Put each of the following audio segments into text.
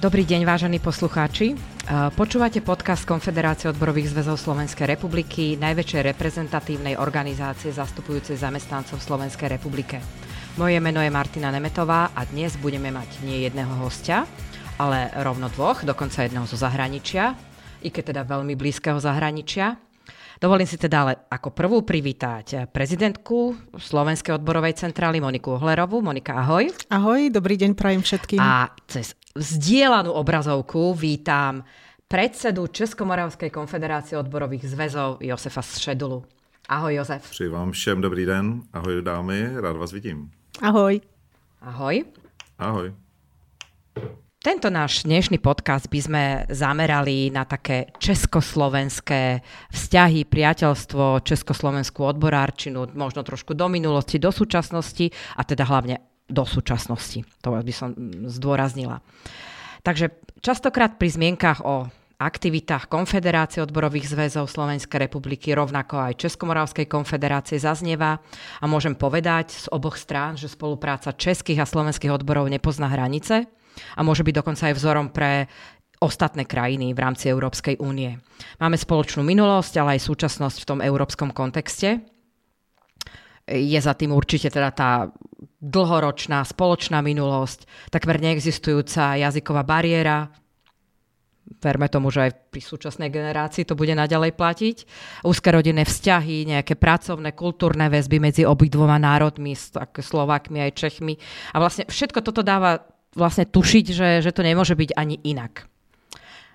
Dobrý deň, vážení poslucháči. Počúvate podcast Konfederácie odborových zväzov Slovenskej republiky, najväčšej reprezentatívnej organizácie zastupujúcej zamestnancov Slovenskej republike. Moje meno je Martina Nemetová a dnes budeme mať nie jedného hostia, ale rovno dvoch, dokonca jedného zo zahraničia, i keď teda veľmi blízkeho zahraničia. Dovolím si teda ale ako prvú privítať prezidentku Slovenskej odborovej centrály Moniku Ohlerovú. Monika, ahoj. Ahoj, dobrý deň prajem všetkým. A cez vzdielanú obrazovku vítam predsedu Českomoravskej konfederácie odborových zväzov Josefa Šedulu. Ahoj Jozef. Přeji vám všem dobrý den. Ahoj dámy, rád vás vidím. Ahoj. Ahoj. Ahoj. Tento náš dnešný podcast by sme zamerali na také československé vzťahy, priateľstvo, československú odborárčinu, možno trošku do minulosti, do súčasnosti a teda hlavne do súčasnosti. To by som zdôraznila. Takže častokrát pri zmienkach o aktivitách Konfederácie odborových zväzov Slovenskej republiky, rovnako aj Českomoravskej konfederácie zaznieva a môžem povedať z oboch strán, že spolupráca českých a slovenských odborov nepozná hranice a môže byť dokonca aj vzorom pre ostatné krajiny v rámci Európskej únie. Máme spoločnú minulosť, ale aj súčasnosť v tom európskom kontexte. Je za tým určite teda tá dlhoročná spoločná minulosť, takmer neexistujúca jazyková bariéra, verme tomu, že aj pri súčasnej generácii to bude naďalej platiť. Úzke rodinné vzťahy, nejaké pracovné, kultúrne väzby medzi obidvoma národmi, Slovákmi aj Čechmi. A vlastne všetko toto dáva vlastne tušiť, že, že to nemôže byť ani inak.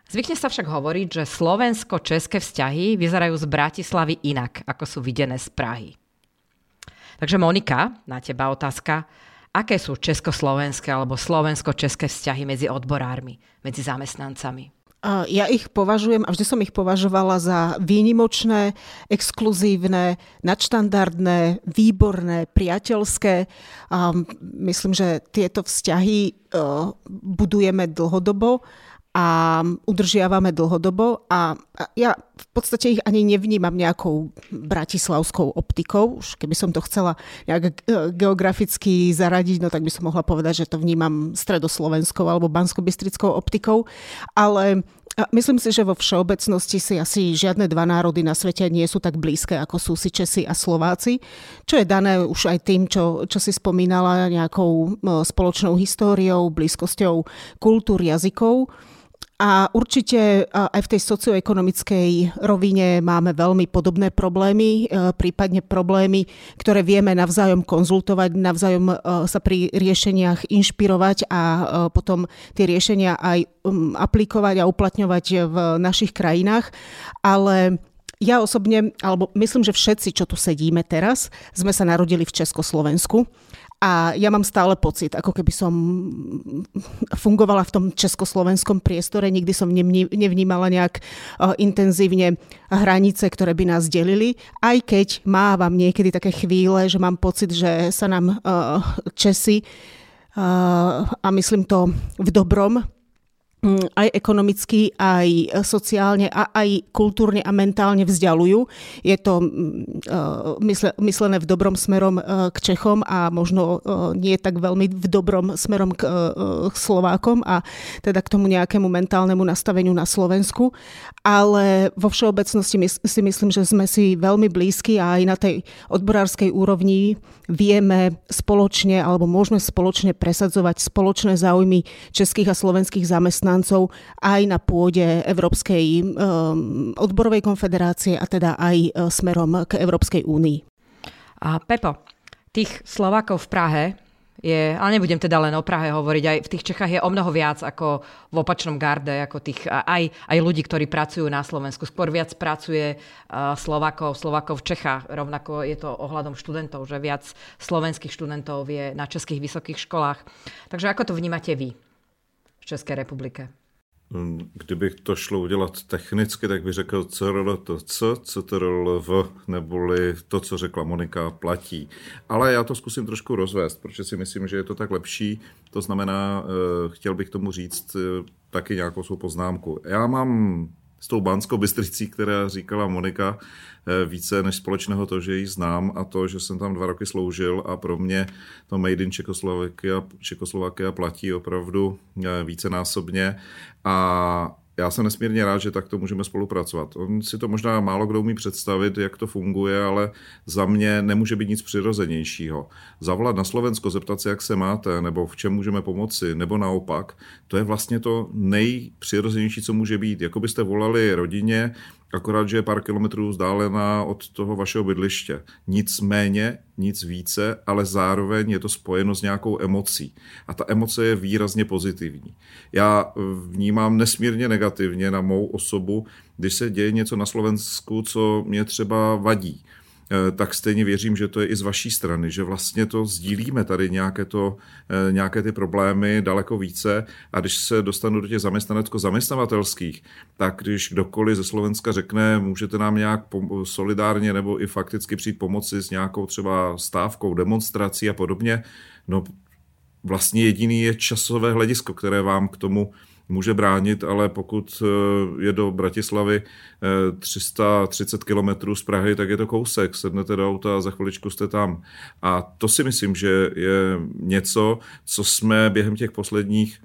Zvykne sa však hovoriť, že slovensko-české vzťahy vyzerajú z Bratislavy inak, ako sú videné z Prahy. Takže Monika, na teba otázka. Aké sú československé alebo slovensko-české vzťahy medzi odborármi, medzi zamestnancami? Ja ich považujem, a vždy som ich považovala za výnimočné, exkluzívne, nadštandardné, výborné, priateľské. Myslím, že tieto vzťahy e, budujeme dlhodobo a udržiavame dlhodobo a ja v podstate ich ani nevnímam nejakou bratislavskou optikou. Už keby som to chcela nejak geograficky zaradiť, no tak by som mohla povedať, že to vnímam stredoslovenskou alebo banskobistrickou optikou, ale myslím si, že vo všeobecnosti si asi žiadne dva národy na svete nie sú tak blízke, ako sú si Česi a Slováci, čo je dané už aj tým, čo, čo si spomínala, nejakou spoločnou históriou, blízkosťou kultúr, jazykov. A určite aj v tej socioekonomickej rovine máme veľmi podobné problémy, e, prípadne problémy, ktoré vieme navzájom konzultovať, navzájom e, sa pri riešeniach inšpirovať a e, potom tie riešenia aj aplikovať a uplatňovať v našich krajinách. Ale ja osobne, alebo myslím, že všetci, čo tu sedíme teraz, sme sa narodili v Československu. A ja mám stále pocit, ako keby som fungovala v tom československom priestore, nikdy som nevnímala nejak uh, intenzívne hranice, ktoré by nás delili, aj keď mávam niekedy také chvíle, že mám pocit, že sa nám uh, Česi, uh, a myslím to v dobrom, aj ekonomicky, aj sociálne, a aj kultúrne a mentálne vzdialujú. Je to mm, myslené v dobrom smerom e, k Čechom a možno e, nie tak veľmi v dobrom smerom k Slovákom a teda k tomu nejakému mentálnemu nastaveniu na Slovensku. Ale vo všeobecnosti si myslím, že sme si veľmi blízki a aj na tej odborárskej úrovni vieme spoločne alebo môžeme spoločne presadzovať spoločné záujmy českých a slovenských zamestnancov zamestnancov aj na pôde Európskej um, odborovej konfederácie a teda aj uh, smerom k Európskej únii. A Pepo, tých Slovákov v Prahe je, ale nebudem teda len o Prahe hovoriť, aj v tých Čechách je o mnoho viac ako v opačnom garde, ako tých, aj, aj ľudí, ktorí pracujú na Slovensku. Skôr viac pracuje uh, Slovakov, Slovakov v Čechách. Rovnako je to ohľadom študentov, že viac slovenských študentov je na českých vysokých školách. Takže ako to vnímate vy? V České republice? Mm, kdybych to šlo udělat technicky, tak bych řekl CRLTC, CTRLV, neboli to, co řekla Monika, platí. Ale já to zkusím trošku rozvést, protože si myslím, že je to tak lepší. To znamená, eh, chtěl bych tomu říct eh, taky nějakou svou poznámku. Já mám s tou Bánskou Bystricí, která říkala Monika, eh, více než společného to, že ji znám a to, že jsem tam dva roky sloužil a pro mě to Made in Čekoslovakia, Čekoslovakia platí opravdu eh, vícenásobně. A já jsem nesmírně rád, že takto můžeme spolupracovat. On si to možná málo kdo umí představit, jak to funguje, ale za mě nemůže být nic přirozenějšího. Zavolat na Slovensko, zeptat se, jak se máte, nebo v čem můžeme pomoci, nebo naopak, to je vlastně to nejpřirozenější, co může být. Jako byste volali rodině, akorát, že je pár kilometrů vzdálená od toho vašeho bydliště. Nicméně, nic více, ale zároveň je to spojeno s nějakou emocí. A ta emoce je výrazně pozitivní. Já vnímám nesmírně negativně na mou osobu, když se děje něco na Slovensku, co mě třeba vadí tak stejně věřím, že to je i z vaší strany, že vlastně to sdílíme tady nějaké, to, eh, nějaké ty problémy daleko více. A když se dostanu do těch zaměstnanecko-zaměstnavatelských, tak když kdokoliv ze Slovenska řekne, můžete nám nějak solidárně nebo i fakticky přijít pomoci s nějakou třeba stávkou, demonstrací a podobně, no vlastně jediný je časové hledisko, které vám k tomu může bránit, ale pokud eh, je do Bratislavy 330 eh, kilometrů z Prahy, tak je to kousek. Sednete do auta a za chviličku jste tam. A to si myslím, že je něco, co jsme během těch posledních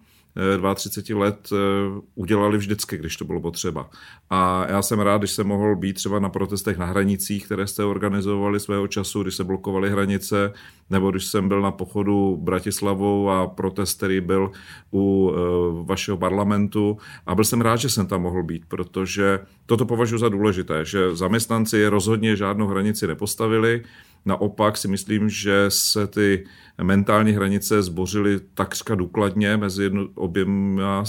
32 let eh, udělali vždycky, když to bylo potřeba. A já jsem rád, když jsem mohl být třeba na protestech na hranicích, které jste organizovali svého času, když se blokovaly hranice, nebo když jsem byl na pochodu Bratislavou a protest, který byl u eh, vašeho parlamentu. A byl jsem rád, že jsem tam mohl být, protože toto považuji za důležité, že zaměstnanci rozhodně žádnou hranici nepostavili, Naopak si myslím, že se ty mentální hranice zbořily takřka důkladně mezi jedno, oběma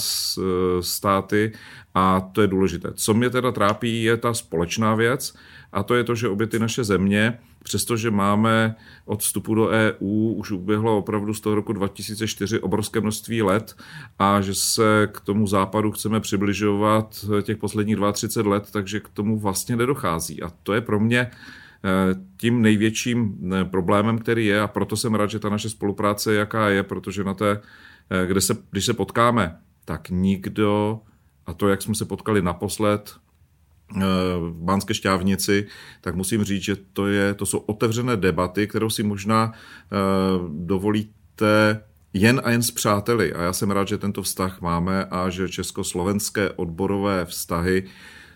státy a to je důležité. Co mě teda trápí, je ta společná věc a to je to, že obě ty naše země, přestože máme od vstupu do EU, už uběhlo opravdu z toho roku 2004 obrovské množství let a že se k tomu západu chceme přibližovat těch posledních 32 let, takže k tomu vlastně nedochází. A to je pro mě tím největším eh, problémem, který je, a proto jsem rád, že ta naše spolupráce jaká je, protože na té, eh, kde se, když se potkáme, tak nikdo, a to, jak jsme se potkali naposled, v Banské šťávnici, tak musím říct, že to, je, to jsou otevřené debaty, kterou si možná dovolíte jen a jen s přáteli. A já jsem rád, že tento vztah máme a že československé odborové vztahy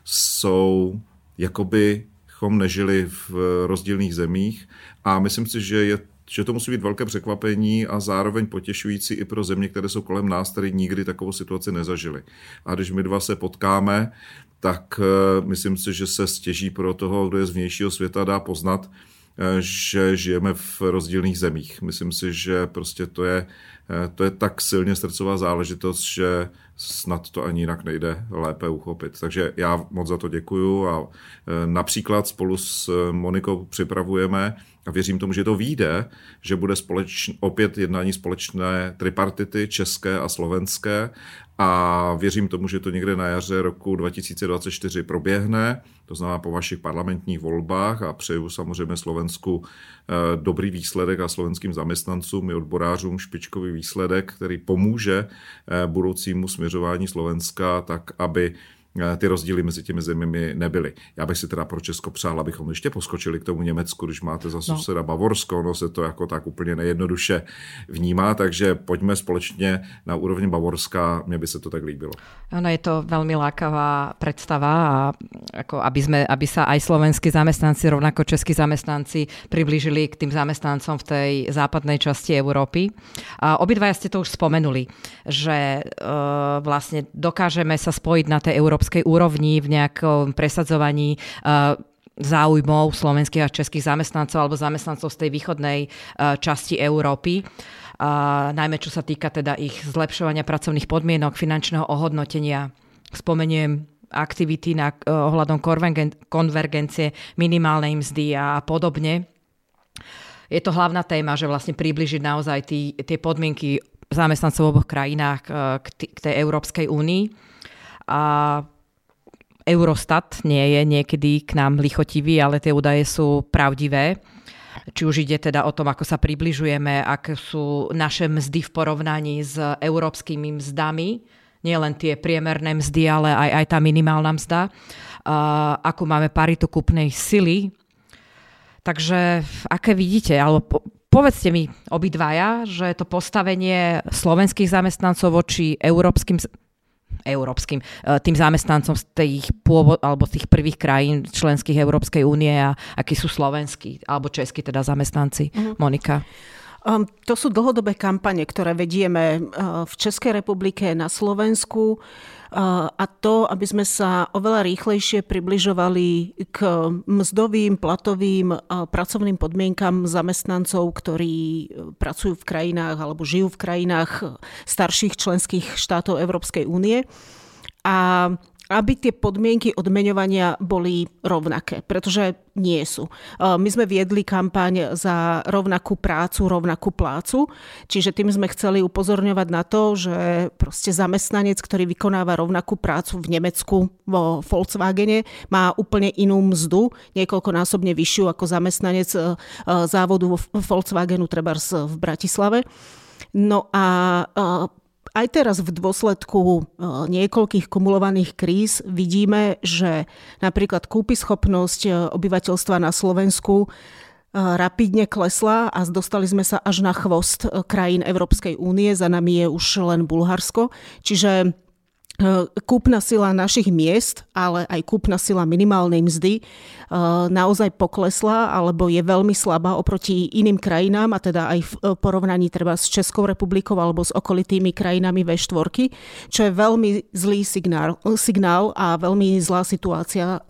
jsou jakoby chom nežili v rozdílných zemích a myslím si, že je že to musí být velké překvapení a zároveň potěšující i pro země, které jsou kolem nás, které nikdy takovou situaci nezažili. A když my dva se potkáme, tak eh, myslím si, že se stěží pro toho, kdo je z vnějšího světa, dá poznat, eh, že žijeme v rozdílných zemích. Myslím si, že prostě to je, to je tak silně srdcová záležitost, že snad to ani jinak nejde lépe uchopit. Takže já moc za to děkuju a e, například spolu s Monikou připravujeme a věřím tomu, že to vyjde, že bude společn, opět jednání společné tripartity české a slovenské a věřím tomu, že to někde na jaře roku 2024 proběhne, to znamená po vašich parlamentních volbách a přeju samozřejmě Slovensku eh, dobrý výsledek a slovenským zaměstnancům i odborářům špičkový výsledek, který pomůže eh, budoucímu směřování Slovenska tak, aby ty rozdíly mezi těmi zeměmi nebyly. Já bych si teda pro Česko přál, abychom ještě poskočili k tomu Německu, když máte za no. souseda no. Bavorsko, ono se to jako tak úplně nejednoduše vnímá, takže pojďme společně na úrovni Bavorska, mně by se to tak líbilo. Ono je to veľmi lákavá predstava a ako aby, sme, aby sa aj slovenskí zamestnanci, rovnako českí zamestnanci priblížili k tým zamestnancom v tej západnej časti Európy. A obidvaja ste to už spomenuli, že uh, vlastne dokážeme sa spojiť na tej európskej európskej úrovni v nejakom presadzovaní uh, záujmov slovenských a českých zamestnancov alebo zamestnancov z tej východnej uh, časti Európy. Uh, najmä čo sa týka teda ich zlepšovania pracovných podmienok, finančného ohodnotenia. Spomeniem aktivity na uh, ohľadom konvergencie minimálnej mzdy a podobne. Je to hlavná téma, že vlastne približiť naozaj tý, tie podmienky zamestnancov v oboch krajinách k, t- k tej Európskej únii. A Eurostat nie je niekedy k nám lichotivý, ale tie údaje sú pravdivé. Či už ide teda o tom, ako sa približujeme, aké sú naše mzdy v porovnaní s európskymi mzdami, nielen tie priemerné mzdy, ale aj, aj tá minimálna mzda, akú máme paritu kúpnej sily. Takže aké vidíte, alebo povedzte mi obidvaja, že to postavenie slovenských zamestnancov voči európskym európskym, e, tým zamestnancom z tých pôvod, alebo z tých prvých krajín členských Európskej únie a akí sú slovenskí alebo českí teda zamestnanci. Uh-huh. Monika. Um, to sú dlhodobé kampane, ktoré vedieme uh, v Českej republike, na Slovensku a to, aby sme sa oveľa rýchlejšie približovali k mzdovým, platovým, pracovným podmienkam zamestnancov, ktorí pracujú v krajinách alebo žijú v krajinách starších členských štátov Európskej únie. A aby tie podmienky odmeňovania boli rovnaké, pretože nie sú. My sme viedli kampaň za rovnakú prácu, rovnakú plácu, čiže tým sme chceli upozorňovať na to, že proste zamestnanec, ktorý vykonáva rovnakú prácu v Nemecku vo Volkswagene, má úplne inú mzdu, niekoľkonásobne vyššiu ako zamestnanec e, e, závodu Volkswagenu treba v Bratislave. No a e, aj teraz v dôsledku e, niekoľkých kumulovaných kríz vidíme, že napríklad kúpyschopnosť e, obyvateľstva na Slovensku e, rapidne klesla a dostali sme sa až na chvost krajín Európskej únie. Za nami je už len Bulharsko. Čiže kúpna sila našich miest, ale aj kúpna sila minimálnej mzdy naozaj poklesla alebo je veľmi slabá oproti iným krajinám a teda aj v porovnaní treba s Českou republikou alebo s okolitými krajinami V4, čo je veľmi zlý signál, signál a veľmi zlá situácia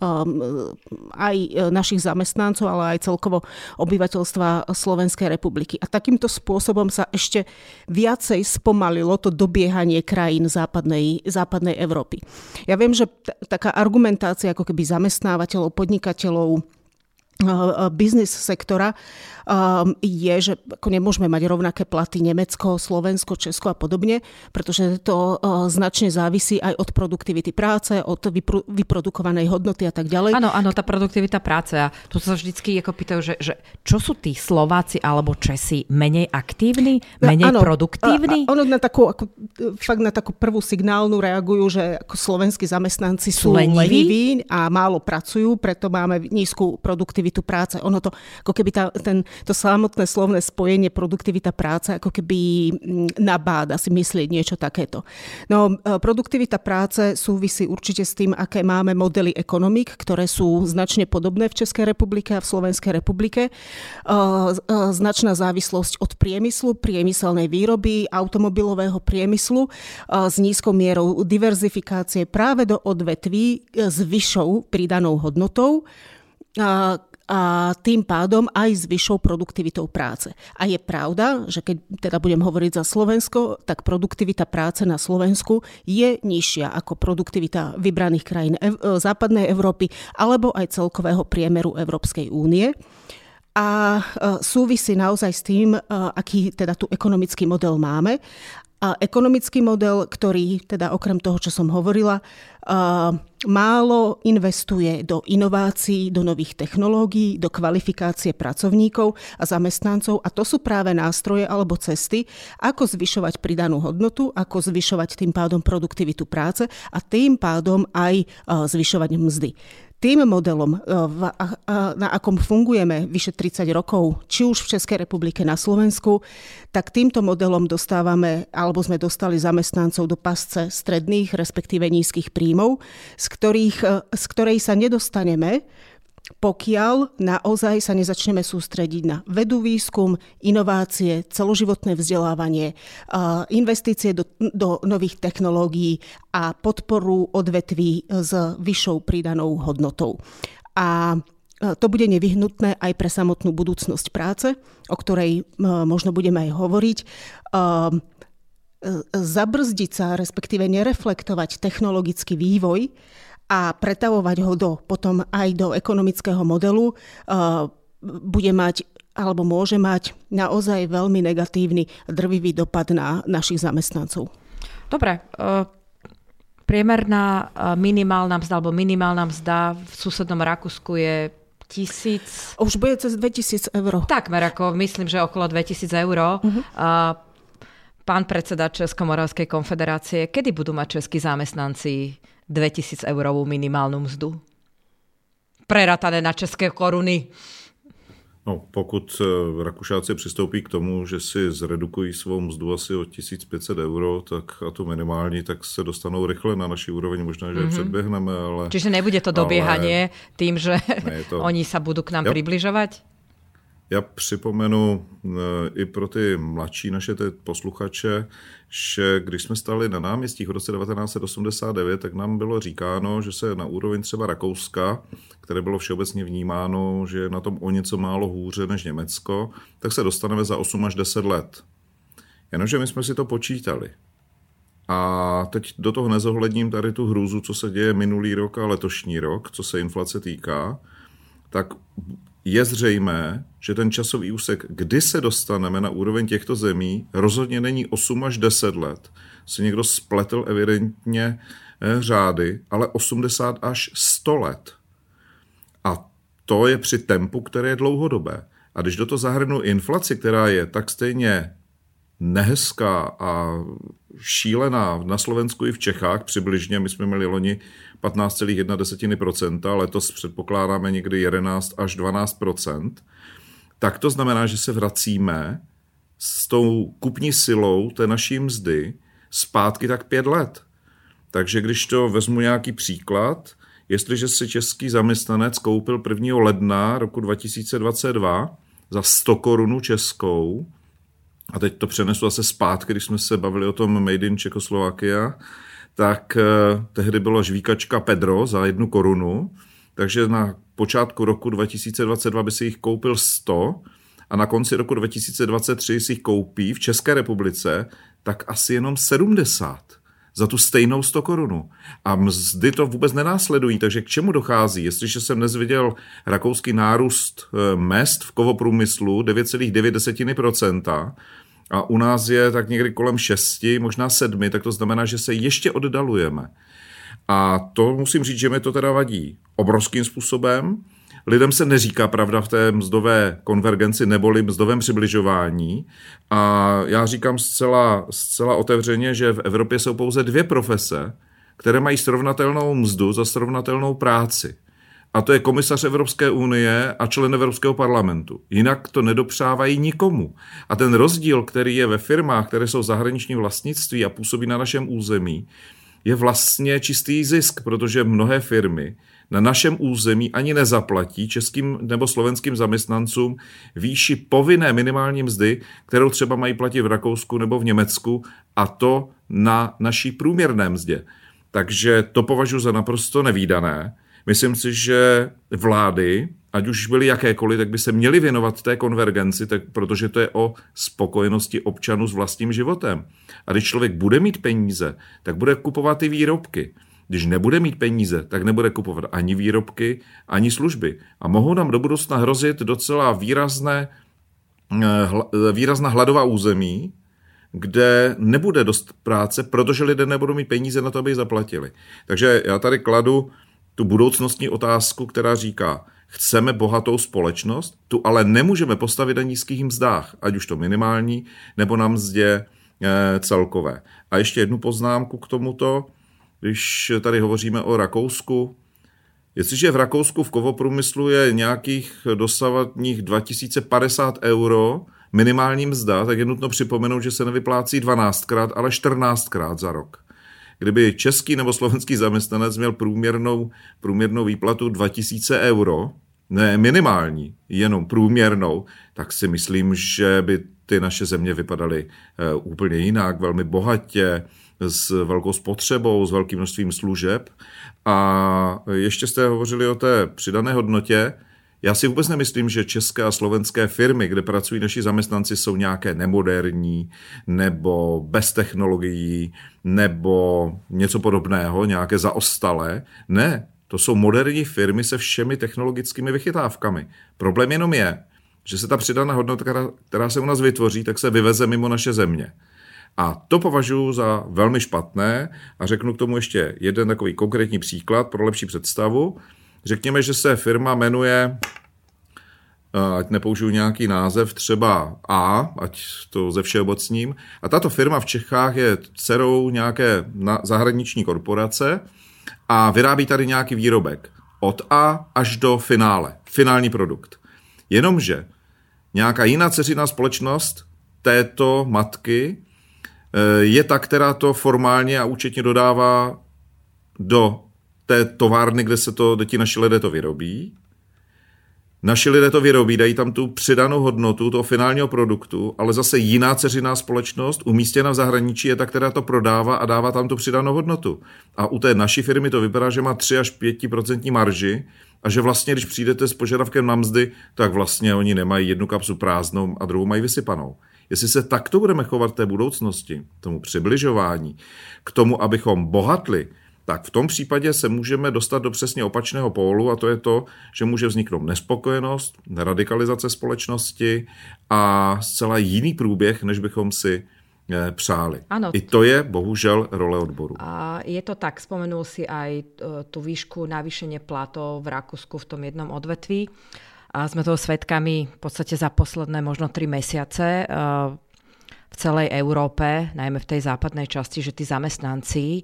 aj našich zamestnancov, ale aj celkovo obyvateľstva Slovenskej republiky. A takýmto spôsobom sa ešte viacej spomalilo to dobiehanie krajín západnej, západnej západnej Európy. Ja viem, že t- taká argumentácia ako keby zamestnávateľov, podnikateľov, biznis sektora um, je, že ako nemôžeme mať rovnaké platy Nemecko, Slovensko, Česko a podobne, pretože to značne závisí aj od produktivity práce, od vypro- vyprodukovanej hodnoty a tak ďalej. Áno, áno, tá produktivita práce a tu sa vždycky ako pýtajú, že, že čo sú tí Slováci alebo Česi menej aktívni, menej no, áno, produktívni? A, a ono na takú, ako, fakt na takú prvú signálnu reagujú, že ako slovenskí zamestnanci sú, sú leniví a málo pracujú, preto máme nízku produktivitu produktivitu práce. Ono to, ako keby tá, ten, to samotné slovné spojenie produktivita práce, ako keby mm, nabáda si myslieť niečo takéto. No, e, produktivita práce súvisí určite s tým, aké máme modely ekonomik, ktoré sú značne podobné v Českej republike a v Slovenskej republike. E, e, značná závislosť od priemyslu, priemyselnej výroby, automobilového priemyslu s nízkou mierou diverzifikácie práve do odvetví s vyššou pridanou hodnotou a tým pádom aj s vyššou produktivitou práce. A je pravda, že keď teda budem hovoriť za Slovensko, tak produktivita práce na Slovensku je nižšia ako produktivita vybraných krajín ev- e, západnej Európy alebo aj celkového priemeru Európskej únie a e, súvisí naozaj s tým, e, aký teda tu ekonomický model máme. A ekonomický model, ktorý teda okrem toho, čo som hovorila, málo investuje do inovácií, do nových technológií, do kvalifikácie pracovníkov a zamestnancov. A to sú práve nástroje alebo cesty, ako zvyšovať pridanú hodnotu, ako zvyšovať tým pádom produktivitu práce a tým pádom aj zvyšovať mzdy tým modelom, e, na akom fungujeme vyše 30 rokov, či už v Českej republike, na Slovensku, tak týmto modelom dostávame, alebo sme dostali zamestnancov do pasce stredných, respektíve nízkych príjmov, z, ktorých, e, z ktorej sa nedostaneme, pokiaľ naozaj sa nezačneme sústrediť na vedu, výskum, inovácie, celoživotné vzdelávanie, investície do, do nových technológií a podporu odvetví s vyššou pridanou hodnotou. A to bude nevyhnutné aj pre samotnú budúcnosť práce, o ktorej možno budeme aj hovoriť zabrzdiť sa, respektíve nereflektovať technologický vývoj a pretavovať ho do, potom aj do ekonomického modelu, uh, bude mať alebo môže mať naozaj veľmi negatívny drvivý dopad na našich zamestnancov. Dobre, uh, priemerná uh, minimálna mzda alebo minimálna mzda v susednom Rakúsku je tisíc... Už bude cez 2000 eur. Takmer ako, myslím, že okolo 2000 eur. Uh-huh. Uh, Pán predseda Českomoravskej konfederácie, kedy budú mať českí zamestnanci 2000 eurovú minimálnu mzdu? Preratané na české koruny. No, pokud eh, Rakušáci přistoupí k tomu, že si zredukují svou mzdu asi o 1500 euro, tak a to minimální, tak se dostanou rychle na naší úroveň, možná, že mm-hmm. předběhneme, ale... Čiže nebude to doběhanie ale... tým, že ne, to... oni sa budú k nám ja... približovať? Já připomenu eh, i pro ty mladší naše ty posluchače, že když jsme stali na náměstích v roce 1989, tak nám bylo říkáno, že se na úroveň třeba Rakouska, které bylo všeobecně vnímáno, že je na tom o něco málo hůře než Německo, tak se dostaneme za 8 až 10 let. Jenomže my jsme si to počítali. A teď do toho nezohledním tady tu hrůzu, co se děje minulý rok a letošní rok, co se inflace týká, tak je zřejmé, že ten časový úsek, kdy se dostaneme na úroveň těchto zemí, rozhodně není 8 až 10 let. Si někdo spletl evidentně eh, řády, ale 80 až 100 let. A to je při tempu, které je dlouhodobé. A když do toho zahrnu inflaci, která je tak stejně nehezká a šílená na Slovensku i v Čechách přibližně, my jsme měli loni 15,1%, letos předpokládáme někdy 11 až 12%, tak to znamená, že se vracíme s tou kupní silou té naší mzdy zpátky tak pět let. Takže když to vezmu nějaký příklad, jestliže si český zaměstnanec koupil 1. ledna roku 2022 za 100 korunů českou, a teď to přenesu zase zpátky, když jsme se bavili o tom Made in Czechoslovakia, tak eh, tehdy bylo žvíkačka Pedro za jednu korunu, takže na počátku roku 2022 by si jich koupil 100 a na konci roku 2023 si jich koupí v České republice tak asi jenom 70 za tu stejnou 100 korunu. A mzdy to vůbec nenásledují, takže k čemu dochází? Jestliže jsem dnes viděl rakouský nárůst eh, mest v kovoprůmyslu 9,9%, a u nás je tak někdy kolem 6, možná 7, tak to znamená, že se ještě oddalujeme. A to musím říct, že mi to teda vadí obrovským způsobem. Lidem se neříká pravda v té mzdové konvergenci neboli mzdovém přibližování. A já říkám zcela, zcela otevřeně, že v Evropě jsou pouze dvě profese, které mají srovnatelnou mzdu za srovnatelnou práci. A to je komisař Evropské unie a člen Evropského parlamentu. Jinak to nedopřávají nikomu. A ten rozdíl, který je ve firmách, které jsou zahraniční vlastnictví a působí na našem území, je vlastně čistý zisk, protože mnohé firmy na našem území ani nezaplatí českým nebo slovenským zaměstnancům výši povinné minimální mzdy, kterou třeba mají platit v Rakousku nebo v Německu, a to na naší průměrné mzdě. Takže to považuji za naprosto nevýdané. Myslím si, že vlády, ať už byly jakékoliv, tak by se měly věnovat té konvergenci, tak, protože to je o spokojenosti občanů s vlastním životem. A když člověk bude mít peníze, tak bude kupovat ty výrobky. Když nebude mít peníze, tak nebude kupovat ani výrobky, ani služby. A mohou nám do budoucna hrozit docela výrazné, eh, výrazná hladová území, kde nebude dost práce, protože lidé nebudou mít peníze na to, aby ji zaplatili. Takže já tady kladu tu budoucnostní otázku, která říká, chceme bohatou společnost, tu ale nemůžeme postavit na nízkých mzdách, ať už to minimální, nebo na mzdě eh, celkové. A ještě jednu poznámku k tomuto, když tady hovoříme o Rakousku. Jestliže v Rakousku v kovoprůmyslu je nějakých dosavatních 2050 euro minimální mzda, tak je nutno připomenout, že se nevyplácí 12krát, ale 14krát za rok. Kdyby český nebo slovenský zaměstnanec měl průměrnou, průměrnou výplatu 2000 euro, ne minimální, jenom průměrnou, tak si myslím, že by ty naše země vypadaly eh, úplně jinak, velmi bohatě, s velkou spotřebou, s velkým množstvím služeb. A ještě jste hovořili o té přidané hodnotě. Já si vůbec nemyslím, že české a slovenské firmy, kde pracují naši zaměstnanci, jsou nějaké nemoderní nebo bez technologií nebo něco podobného, nějaké zaostalé. Ne, to jsou moderní firmy se všemi technologickými vychytávkami. Problém jenom je, že se ta přidaná hodnota, která se u nás vytvoří, tak se vyveze mimo naše země. A to považuji za velmi špatné a řeknu k tomu ještě jeden takový konkrétní příklad pro lepší představu. Řekněme, že se firma jmenuje ať nepoužiju nějaký název, třeba A, ať to ze všeobecním. A tato firma v Čechách je dcerou nějaké zahraniční korporace a vyrábí tady nějaký výrobek. Od A až do finále. Finální produkt. Jenomže nějaká jiná ceřiná společnost této matky eh, je ta, která to formálně a účetně dodává do té továrny, kde se to, ti naši lidé to vyrobí. Naši lidé to vyrobí, dají tam tu přidanou hodnotu toho finálního produktu, ale zase jiná ceřiná společnost, umístěna v zahraničí, je ta, která to prodává a dává tam tu přidanou hodnotu. A u té naší firmy to vypadá, že má 3 až 5% marži a že vlastně, když přijdete s požadavkem na mzdy, tak vlastně oni nemají jednu kapsu prázdnou a druhou mají vysypanou. Jestli se takto budeme chovat té budoucnosti, tomu přibližování, k tomu, abychom bohatli, tak v tom případě se můžeme dostat do přesně opačného pólu a to je to, že může vzniknout nespokojenost, radikalizace společnosti a zcela jiný průběh, než bychom si přáli. Ano. I to je bohužel role odboru. A je to tak, spomenul si aj eh, tu výšku navýšenie platov v Rakúsku v tom jednom odvetví. A sme toho svetkami v podstate za posledné možno tri mesiace eh, v celej Európe, najmä v tej západnej časti, že tí zamestnanci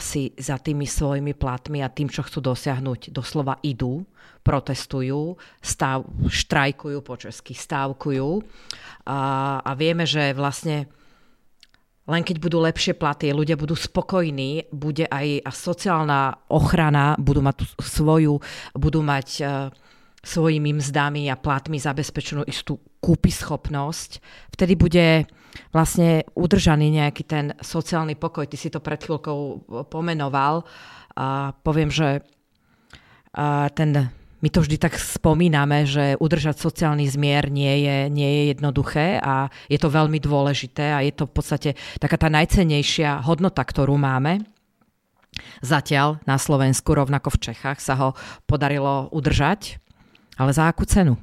si za tými svojimi platmi a tým, čo chcú dosiahnuť, doslova idú, protestujú, stav, štrajkujú po česky, stávkujú. Uh, a vieme, že vlastne len keď budú lepšie platy, ľudia budú spokojní, bude aj sociálna ochrana, budú mať svoju, budú mať uh, svojimi mzdami a platmi zabezpečenú istú kúpyschopnosť, vtedy bude vlastne udržaný nejaký ten sociálny pokoj. Ty si to pred chvíľkou pomenoval a poviem, že ten my to vždy tak spomíname, že udržať sociálny zmier nie je, nie je jednoduché a je to veľmi dôležité a je to v podstate taká tá najcenejšia hodnota, ktorú máme. Zatiaľ na Slovensku, rovnako v Čechách, sa ho podarilo udržať, ale za akú cenu?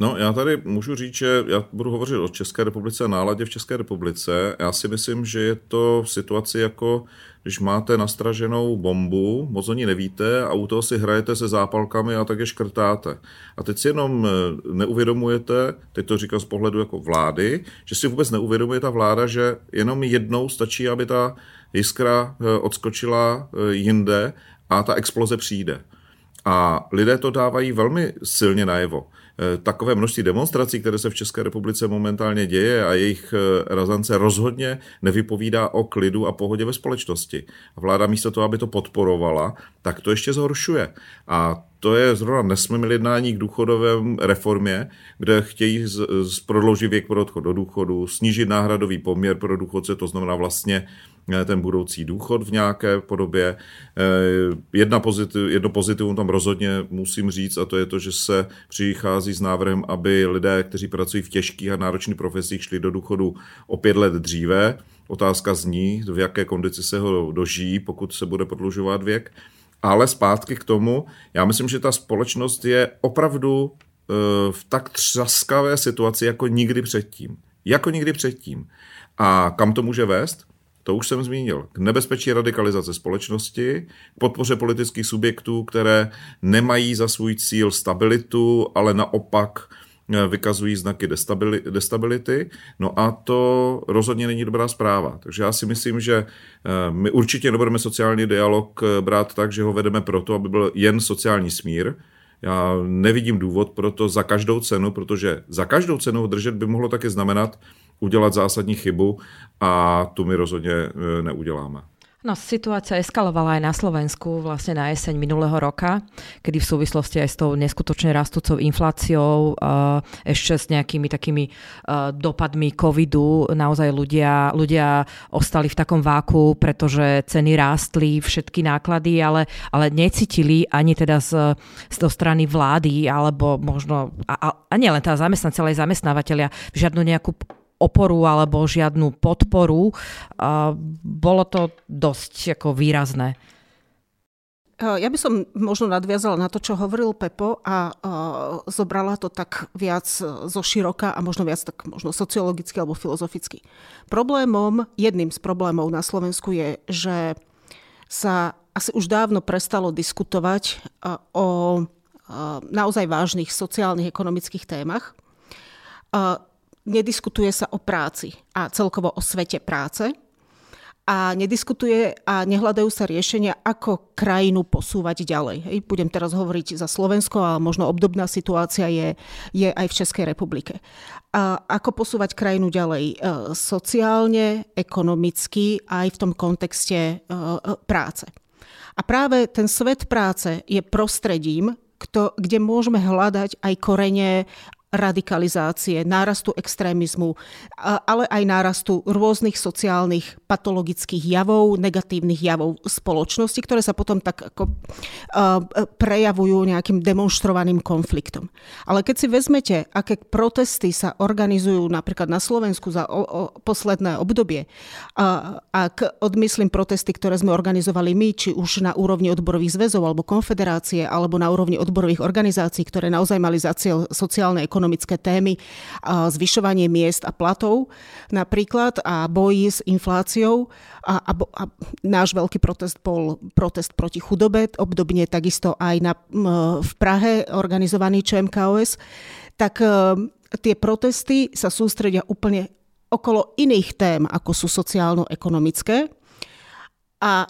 No, já tady můžu říct, že já budu hovořit o České republice a náladě v České republice. Já si myslím, že je to v situaci jako, když máte nastraženou bombu, moc o ní nevíte a u toho si hrajete se zápalkami a tak je škrtáte. A teď si jenom eh, neuvědomujete, teď to říkám z pohledu jako vlády, že si vůbec neuvědomuje ta vláda, že jenom jednou stačí, aby ta jiskra eh, odskočila eh, jinde a ta exploze přijde. A lidé to dávají velmi silně najevo. Eh, takové množství demonstrací, které se v České republice momentálně děje a jejich eh, razance rozhodně nevypovídá o klidu a pohodě ve společnosti. A vláda místo toho, aby to podporovala, tak to ještě zhoršuje. A to je zrovna měli jednání k důchodové reformě, kde chtějí z, z prodloužit věk pro odchod do důchodu, snížit náhradový poměr pro důchodce, to znamená vlastně ten budoucí důchod v nějaké podobě. Eh, jedna pozitiv, jedno pozitivum tam rozhodně musím říct a to je to, že se přichází s návrhem, aby lidé, kteří pracují v těžkých a náročných profesích, šli do důchodu o pět let dříve. Otázka zní, v jaké kondici se ho dožijí, pokud se bude prodlužovat věk. Ale zpátky k tomu, já myslím, že ta společnost je opravdu eh, v tak třaskavé situaci jako nikdy předtím. Jako nikdy předtím. A kam to může vést? To už jsem zmínil, k nebezpečí radikalizace společnosti, k podpoře politických subjektů, které nemají za svůj cíl stabilitu, ale naopak eh, vykazují znaky destability. No a to rozhodně není dobrá zpráva. Takže já si myslím, že eh, my určitě nebudeme sociální dialog eh, brát tak, že ho vedeme proto, aby byl jen sociální smír. Já nevidím důvod pro to za každou cenu, protože za každou cenu držet by mohlo také znamenat, udělat zásadní chybu a tu my rozhodně e, neuděláme. No, situácia eskalovala aj na Slovensku vlastne na jeseň minulého roka, kedy v súvislosti aj s tou neskutočne rastúcou infláciou, uh, ešte s nejakými takými uh, dopadmi covidu, naozaj ľudia, ľudia ostali v takom váku, pretože ceny rástli, všetky náklady, ale, ale necítili ani teda z, z toho strany vlády, alebo možno, a, a, a nie len tá zamestnanci, ale aj zamestnávateľia, žiadnu nejakú oporu alebo žiadnu podporu. Bolo to dosť ako výrazné. Ja by som možno nadviazala na to, čo hovoril Pepo a zobrala to tak viac zo široka a možno viac tak možno sociologicky alebo filozoficky. Problémom, jedným z problémov na Slovensku je, že sa asi už dávno prestalo diskutovať o naozaj vážnych sociálnych, ekonomických témach. Nediskutuje sa o práci a celkovo o svete práce a nediskutuje a nehľadajú sa riešenia, ako krajinu posúvať ďalej. Hej, budem teraz hovoriť za Slovensko, ale možno obdobná situácia je, je aj v Českej republike. A ako posúvať krajinu ďalej? E, sociálne, ekonomicky, aj v tom kontexte e, e, práce. A práve ten svet práce je prostredím, kde môžeme hľadať aj korene radikalizácie, nárastu extrémizmu, ale aj nárastu rôznych sociálnych patologických javov, negatívnych javov spoločnosti, ktoré sa potom tak ako prejavujú nejakým demonstrovaným konfliktom. Ale keď si vezmete, aké protesty sa organizujú napríklad na Slovensku za o, o posledné obdobie, ak odmyslím protesty, ktoré sme organizovali my, či už na úrovni odborových zväzov alebo konfederácie, alebo na úrovni odborových organizácií, ktoré naozaj mali za cieľ sociálne ekonomické témy, zvyšovanie miest a platov napríklad a boji s infláciou. A, a, a náš veľký protest bol protest proti chudobe, obdobne takisto aj na, v Prahe organizovaný ČMKOS. Tak e, tie protesty sa sústredia úplne okolo iných tém, ako sú sociálno-ekonomické. A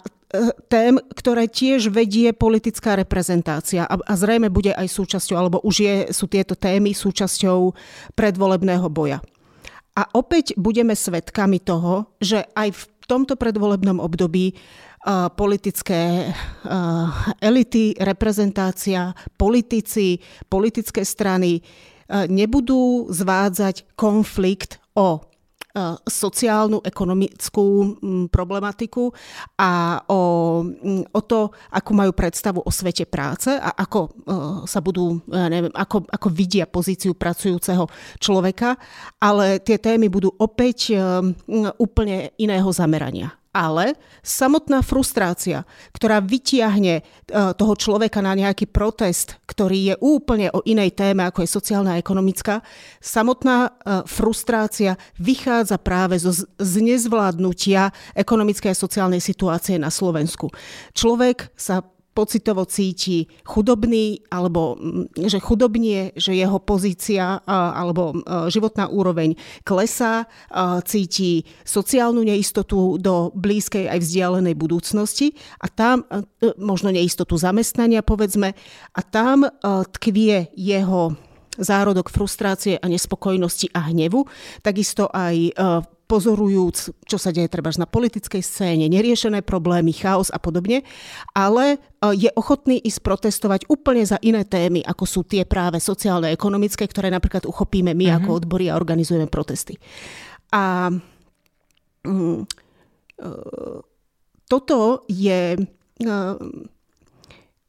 tém, ktoré tiež vedie politická reprezentácia a, a zrejme bude aj súčasťou, alebo už je, sú tieto témy súčasťou predvolebného boja. A opäť budeme svedkami toho, že aj v tomto predvolebnom období uh, politické uh, elity, reprezentácia, politici, politické strany uh, nebudú zvádzať konflikt o sociálnu, ekonomickú mm, problematiku a o, mm, o to, akú majú predstavu o svete práce a ako eh, sa budú, neviem, ako, ako vidia pozíciu pracujúceho človeka, ale tie témy budú opäť eh, úplne iného zamerania ale samotná frustrácia, ktorá vytiahne e, toho človeka na nejaký protest, ktorý je úplne o inej téme, ako je sociálna a ekonomická, samotná e, frustrácia vychádza práve zo znezvládnutia ekonomickej a sociálnej situácie na Slovensku. Človek sa pocitovo cíti chudobný, alebo mm, že chudobnie, že jeho pozícia alebo životná úroveň klesá, cíti sociálnu neistotu do blízkej aj vzdialenej budúcnosti a tam možno neistotu zamestnania, povedzme, a tam tkvie jeho zárodok frustrácie a nespokojnosti a hnevu, takisto aj pozorujúc, čo sa deje treba na politickej scéne, neriešené problémy, chaos a podobne, ale e, je ochotný ísť protestovať úplne za iné témy, ako sú tie práve sociálne, ekonomické, ktoré napríklad uchopíme my uh-huh. ako odbory a organizujeme protesty. A mm, e, toto je e,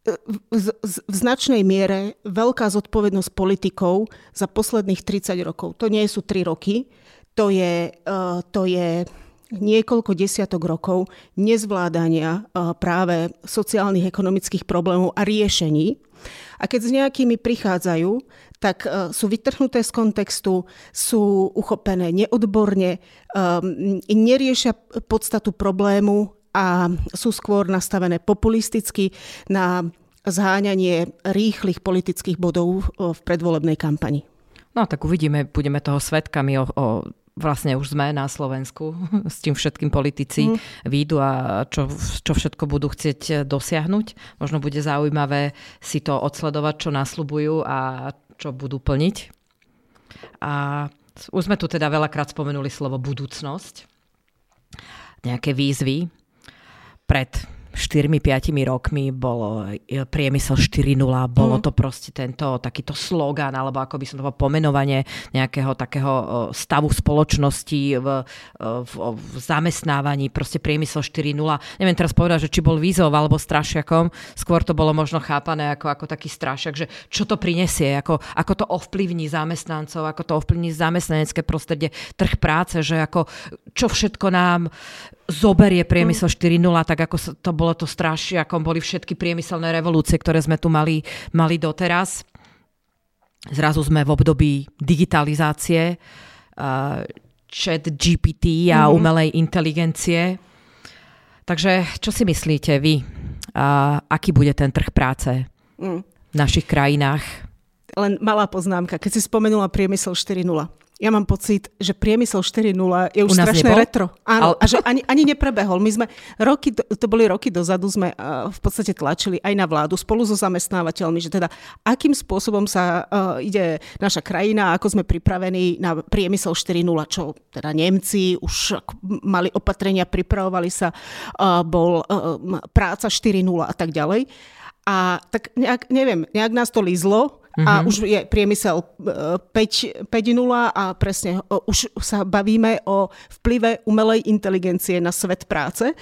v, značnej miere veľká zodpovednosť politikov za posledných 30 rokov. To nie sú 3 roky, to je, eh, to je niekoľko desiatok rokov nezvládania eh, práve sociálnych, ekonomických problémov a riešení. A keď s nejakými prichádzajú, tak eh, sú vytrhnuté z kontextu, sú uchopené neodborne, neriešia podstatu problému a sú skôr nastavené populisticky na zháňanie rýchlych politických bodov v predvolebnej kampani. No tak uvidíme, budeme toho svetkami o, o vlastne už sme na Slovensku, s tým všetkým politici mm. výjdu a čo, čo všetko budú chcieť dosiahnuť. Možno bude zaujímavé si to odsledovať, čo nasľubujú a čo budú plniť. A už sme tu teda veľakrát spomenuli slovo budúcnosť. Nejaké výzvy pred 4-5 rokmi bolo e, priemysel 4.0, bolo mm. to proste tento takýto slogan, alebo ako by som to pomenovanie nejakého takého stavu spoločnosti v, e, v, v zamestnávaní, proste priemysel 4.0. Neviem teraz povedať, že či bol výzov alebo strašiakom, skôr to bolo možno chápané ako, ako taký strašiak, že čo to prinesie, ako, ako to ovplyvní zamestnancov, ako to ovplyvní zamestnanecké prostredie, trh práce, že ako čo všetko nám zoberie priemysel 4.0, mm. tak ako to bolo to strašne, ako boli všetky priemyselné revolúcie, ktoré sme tu mali, mali doteraz. Zrazu sme v období digitalizácie, uh, chat GPT a mm. umelej inteligencie. Takže čo si myslíte vy? aký bude ten trh práce mm. v našich krajinách. Len malá poznámka, keď si spomenula priemysel 4.0 ja mám pocit, že priemysel 4.0 je už strašné nebol? retro. Áno, Ale... a že ani, ani neprebehol. My sme roky, to boli roky dozadu, sme uh, v podstate tlačili aj na vládu spolu so zamestnávateľmi, že teda akým spôsobom sa uh, ide naša krajina, ako sme pripravení na priemysel 4.0, čo teda Nemci už mali opatrenia, pripravovali sa, uh, bol uh, práca 4.0 a tak ďalej. A tak nejak, neviem, nejak nás to lízlo, Mm-hmm. A mhm. už je priemysel 5.0 a presne už sa bavíme o vplyve umelej inteligencie na svet práce.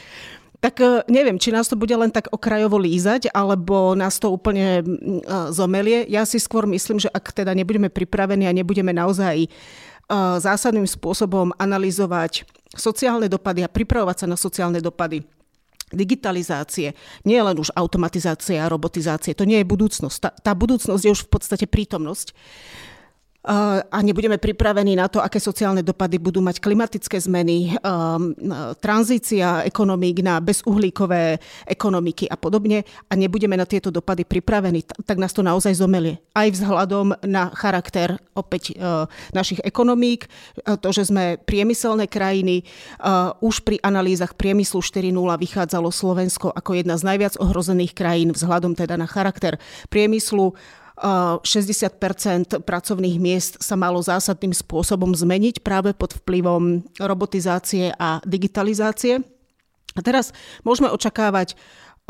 Tak e, neviem, či nás to bude len tak okrajovo lízať, alebo nás to úplne zomelie. Ja si skôr myslím, že ak teda nebudeme pripravení a nebudeme naozaj e, zásadným spôsobom analyzovať sociálne dopady a pripravovať sa na sociálne dopady digitalizácie, nie len už automatizácia a robotizácie, to nie je budúcnosť. Tá, tá budúcnosť je už v podstate prítomnosť a nebudeme pripravení na to, aké sociálne dopady budú mať klimatické zmeny, um, tranzícia ekonomík na bezuhlíkové ekonomiky a podobne. A nebudeme na tieto dopady pripravení, tak nás to naozaj zomelie. Aj vzhľadom na charakter opäť uh, našich ekonomík, uh, to, že sme priemyselné krajiny, uh, už pri analýzach priemyslu 4.0 vychádzalo Slovensko ako jedna z najviac ohrozených krajín vzhľadom teda na charakter priemyslu, 60% pracovných miest sa malo zásadným spôsobom zmeniť práve pod vplyvom robotizácie a digitalizácie. A teraz môžeme očakávať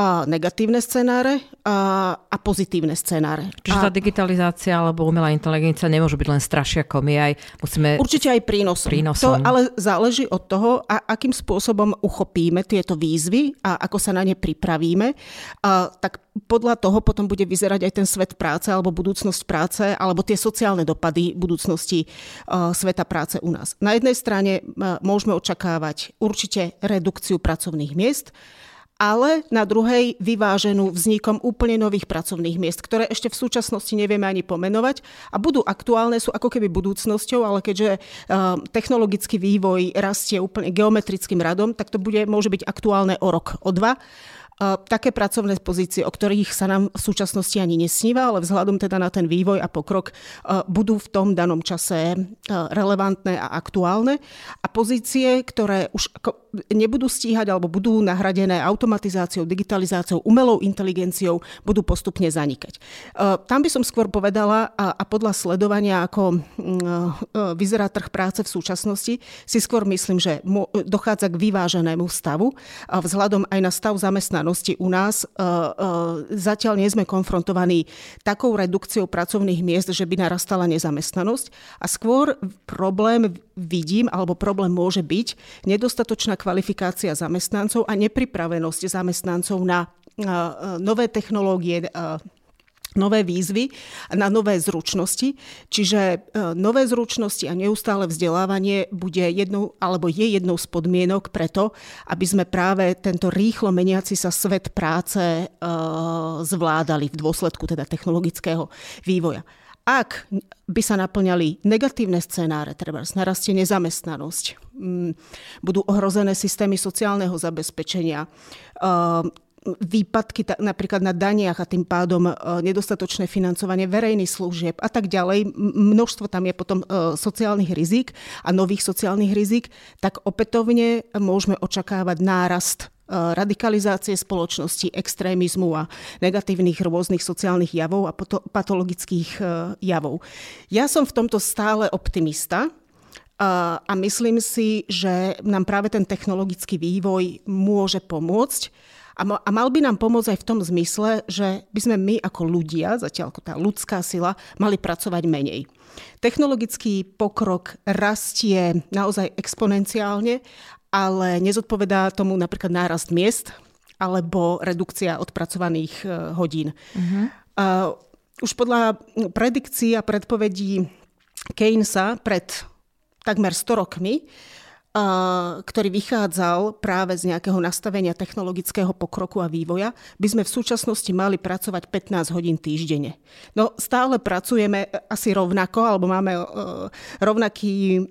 a negatívne scenáre a, a pozitívne scenáre. Čiže a, tá digitalizácia alebo umelá inteligencia nemôže byť len strašiakom, my aj musíme... Určite aj prínosom. prínosom. To ale záleží od toho, a, akým spôsobom uchopíme tieto výzvy a ako sa na ne pripravíme. A, tak podľa toho potom bude vyzerať aj ten svet práce alebo budúcnosť práce alebo tie sociálne dopady budúcnosti uh, sveta práce u nás. Na jednej strane uh, môžeme očakávať určite redukciu pracovných miest, ale na druhej vyváženú vznikom úplne nových pracovných miest, ktoré ešte v súčasnosti nevieme ani pomenovať a budú aktuálne, sú ako keby budúcnosťou, ale keďže uh, technologický vývoj rastie úplne geometrickým radom, tak to bude, môže byť aktuálne o rok, o dva také pracovné pozície, o ktorých sa nám v súčasnosti ani nesníva, ale vzhľadom teda na ten vývoj a pokrok budú v tom danom čase relevantné a aktuálne. A pozície, ktoré už nebudú stíhať alebo budú nahradené automatizáciou, digitalizáciou, umelou inteligenciou, budú postupne zanikať. Tam by som skôr povedala a podľa sledovania, ako vyzerá trh práce v súčasnosti, si skôr myslím, že dochádza k vyváženému stavu vzhľadom aj na stav zamestnanosti u nás. E, e, zatiaľ nie sme konfrontovaní takou redukciou pracovných miest, že by narastala nezamestnanosť. A skôr problém vidím, alebo problém môže byť nedostatočná kvalifikácia zamestnancov a nepripravenosť zamestnancov na e, nové technológie, nové výzvy na nové zručnosti. Čiže nové zručnosti a neustále vzdelávanie bude jednou, alebo je jednou z podmienok preto, aby sme práve tento rýchlo meniaci sa svet práce zvládali v dôsledku teda technologického vývoja. Ak by sa naplňali negatívne scenáre, treba narastie nezamestnanosť, budú ohrozené systémy sociálneho zabezpečenia, e, výpadky napríklad na daniach a tým pádom e, nedostatočné financovanie verejných služieb a tak ďalej. Množstvo tam je potom e, sociálnych rizik a nových sociálnych rizik, tak opätovne môžeme očakávať nárast radikalizácie spoločnosti, extrémizmu a negatívnych rôznych sociálnych javov a patologických javov. Ja som v tomto stále optimista, a myslím si, že nám práve ten technologický vývoj môže pomôcť a mal by nám pomôcť aj v tom zmysle, že by sme my ako ľudia, zatiaľ ako tá ľudská sila, mali pracovať menej. Technologický pokrok rastie naozaj exponenciálne, ale nezodpovedá tomu napríklad nárast miest alebo redukcia odpracovaných e, hodín. Uh-huh. Uh, už podľa predikcií a predpovedí Keynesa pred takmer 100 rokmi ktorý vychádzal práve z nejakého nastavenia technologického pokroku a vývoja, by sme v súčasnosti mali pracovať 15 hodín týždenne. No stále pracujeme asi rovnako, alebo máme rovnaký